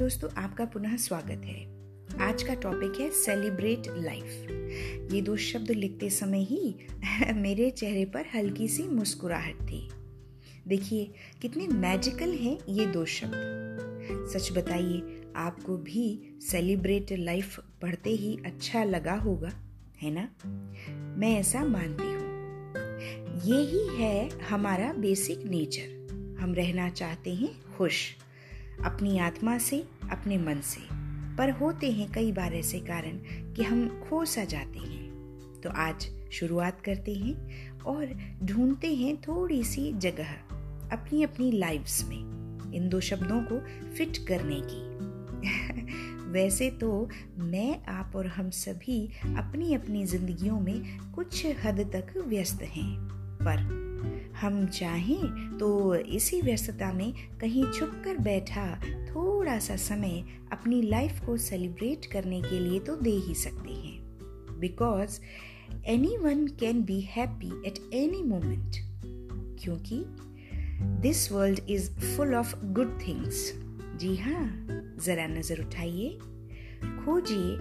दोस्तों, आपका पुनः स्वागत है। आज का टॉपिक है सेलिब्रेट लाइफ ये दो शब्द लिखते समय ही मेरे चेहरे पर हल्की सी मुस्कुराहट थी। देखिए, कितने मैजिकल हैं ये दो शब्द। सच बताइए, आपको भी सेलिब्रेट लाइफ पढ़ते ही अच्छा लगा होगा, है ना? मैं ऐसा मानती हूँ। ये ही है हमारा बेसिक नेचर हम रहना चाहते हैं, खुश। अपनी आत्मा से, अपने मन से। पर होते हैं कई बार ऐसे कारण कि हम खो सा जाते हैं। तो आज शुरुआत करते हैं और ढूंढते हैं थोड़ी सी जगह अपनी अपनी लाइफ्स में, इन दो शब्दों को फिट करने की। वैसे तो मैं, आप और हम सभी अपनी अपनी जिंदगियों में कुछ हद तक व्यस्त हैं। पर। हम चाहें तो इसी व्यस्तता में कहीं छुप कर बैठा थोड़ा सा समय अपनी लाइफ को सेलिब्रेट करने के लिए तो दे ही सकते हैं। Because anyone can be happy at any moment क्योंकि this world is full of good things जी हाँ जरा नज़र उठाइए। खोजिए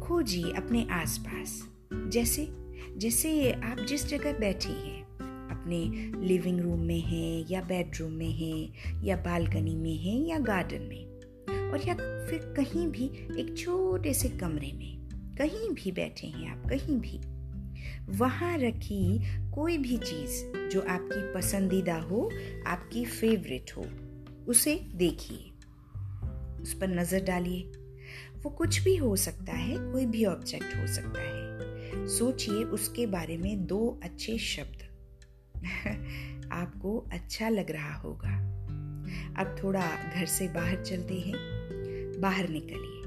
खोजिए अपने आसपास। जैसे जैसे आप जिस जगह बैठे हैं। अपने लिविंग रूम में हैं, या बेडरूम में हैं, या बालकनी में हैं, या गार्डन में। और या फिर कहीं भी एक छोटे से कमरे में, कहीं भी बैठे हैं आप, कहीं भी। वहाँ रखी कोई भी चीज़ जो आपकी पसंदीदा हो, आपकी फेवरेट हो, उसे देखिए। उस पर नज़र डालिए। वो कुछ भी हो सकता है, कोई भी ऑब्जेक्ट हो सकता है। सोचिए उसके बारे में दो अच्छे शब्द। आपको अच्छा लग रहा होगा। अब थोड़ा घर से बाहर चलते हैं। बाहर निकलिए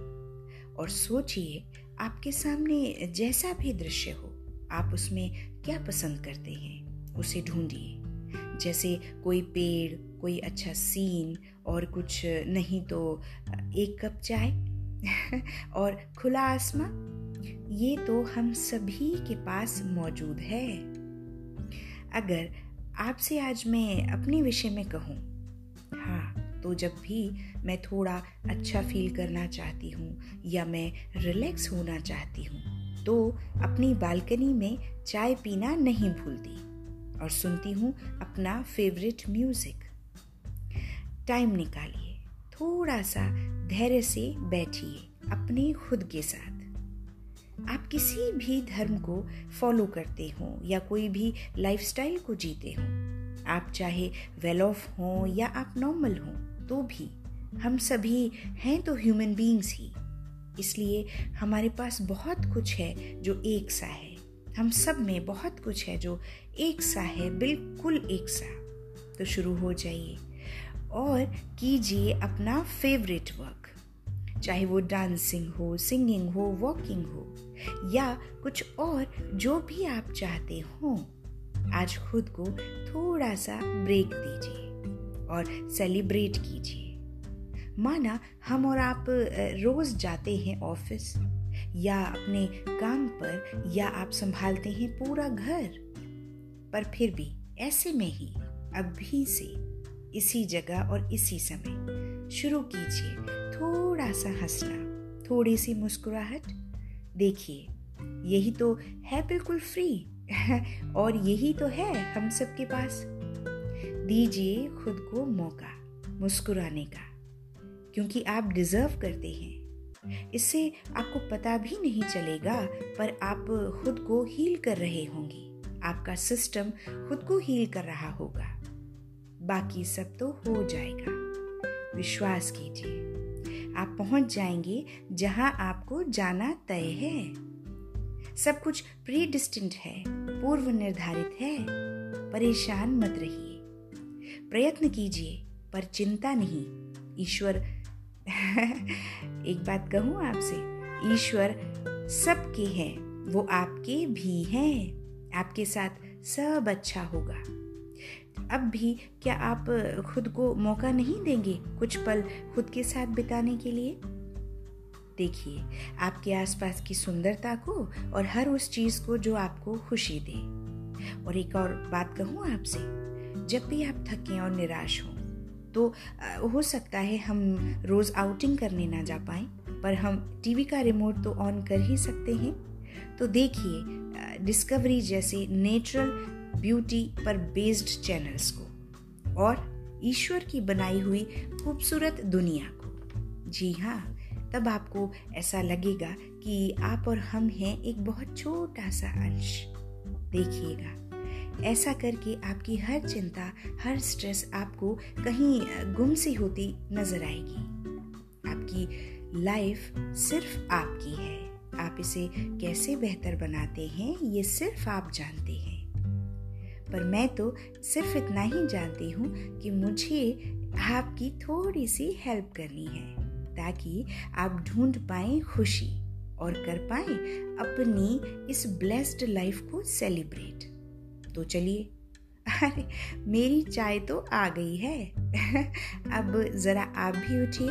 और सोचिए आपके सामने जैसा भी दृश्य हो, आप उसमें क्या पसंद करते हैं, उसे ढूंढिए। जैसे कोई पेड़, कोई अच्छा सीन और कुछ नहीं तो एक कप चाय और खुला आसमां ये तो हम सभी के पास मौजूद है। अगर आपसे आज मैं अपने विषय में कहूँ हाँ तो जब भी मैं थोड़ा अच्छा फील करना चाहती हूँ या मैं रिलैक्स होना चाहती हूँ तो अपनी बालकनी में चाय पीना नहीं भूलती और सुनती हूँ अपना फेवरेट म्यूज़िक टाइम निकालिए, थोड़ा सा धैर्य से बैठिए अपने खुद के साथ। आप किसी भी धर्म को फॉलो करते हो या कोई भी लाइफस्टाइल को जीते हो। आप चाहे वेल ऑफ़ हो या आप नॉर्मल हो तो भी हम सभी हैं तो ह्यूमन बींग्स ही। इसलिए हमारे पास बहुत कुछ है जो एक सा है। हम सब में बहुत कुछ है जो एक सा है, बिल्कुल एक सा। तो शुरू हो जाइए और कीजिए अपना फेवरेट वर्क चाहे वो डांसिंग हो सिंगिंग हो वॉकिंग हो। या कुछ और जो भी आप चाहते हो। आज खुद को थोड़ा सा ब्रेक दीजिए और सेलिब्रेट कीजिए। माना हम और आप रोज जाते हैं ऑफ़िस या अपने काम पर या आप संभालते हैं पूरा घर। पर फिर भी ऐसे में ही, अभी से इसी जगह और इसी समय शुरू कीजिए। थोड़ा सा हंसना, थोड़ी सी मुस्कुराहट देखिए, यही तो है बिल्कुल फ्री और यही तो है हम सबके पास। दीजिए खुद को मौका, मुस्कुराने का, क्योंकि आप डिजर्व करते हैं। इससे आपको पता भी नहीं चलेगा, पर आप खुद को हील कर रहे होंगे। आपका सिस्टम खुद को हील कर रहा होगा। बाकी सब तो हो जाएगा। विश्वास कीजिए, आप पहुँच जाएँगे जहाँ आपको जाना तय है। सब कुछ प्री डिस्टिंट है पूर्व निर्धारित है। परेशान मत रहिए। प्रयत्न कीजिए, पर चिंता नहीं। ईश्वर एक बात कहूँ आपसे, ईश्वर सबके हैं, वो आपके भी हैं। आपके साथ सब अच्छा होगा। अब भी क्या आप खुद को मौका नहीं देंगे कुछ पल खुद के साथ बिताने के लिए? देखिए, आपके आसपास की सुंदरता को और हर उस चीज़ को जो आपको खुशी दे। और एक और बात कहूँ आपसे, जब भी आप थके और निराश हो तो हो सकता है हम रोज़ आउटिंग करने ना जा पाएँ, पर हम टीवी का रिमोट तो ऑन कर ही सकते हैं। तो देखिए डिस्कवरी जैसे नेचुरल ब्यूटी पर बेस्ड चैनल्स को और ईश्वर की बनाई हुई खूबसूरत दुनिया को। जी हाँ। तब आपको ऐसा लगेगा कि आप और हम हैं एक बहुत छोटा सा अंश। देखिएगा, ऐसा करके आपकी हर चिंता, हर स्ट्रेस आपको कहीं गुम सी होती नज़र आएगी। आपकी लाइफ सिर्फ़ आपकी है। आप इसे कैसे बेहतर बनाते हैं, ये सिर्फ़ आप जानते हैं। पर मैं तो सिर्फ़ इतना ही जानती हूँ कि मुझे आपकी थोड़ी सी हेल्प करनी है। ताकि आप ढूंढ पाए खुशी और कर पाए अपनी इस ब्लेस्ड लाइफ को सेलिब्रेट तो चलिए, अरे, मेरी चाय तो आ गई है। अब ज़रा आप भी उठिए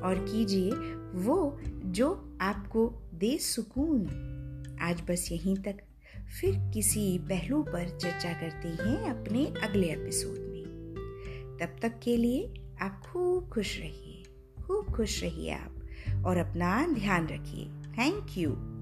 और कीजिए वो जो आपको दे सुकून। आज बस यहीं तक। फिर किसी पहलू पर चर्चा करते हैं अपने अगले एपिसोड में। तब तक के लिए आप खूब खुश रहिए। खूब खुश रहिए आप और अपना ध्यान रखिए। Thank you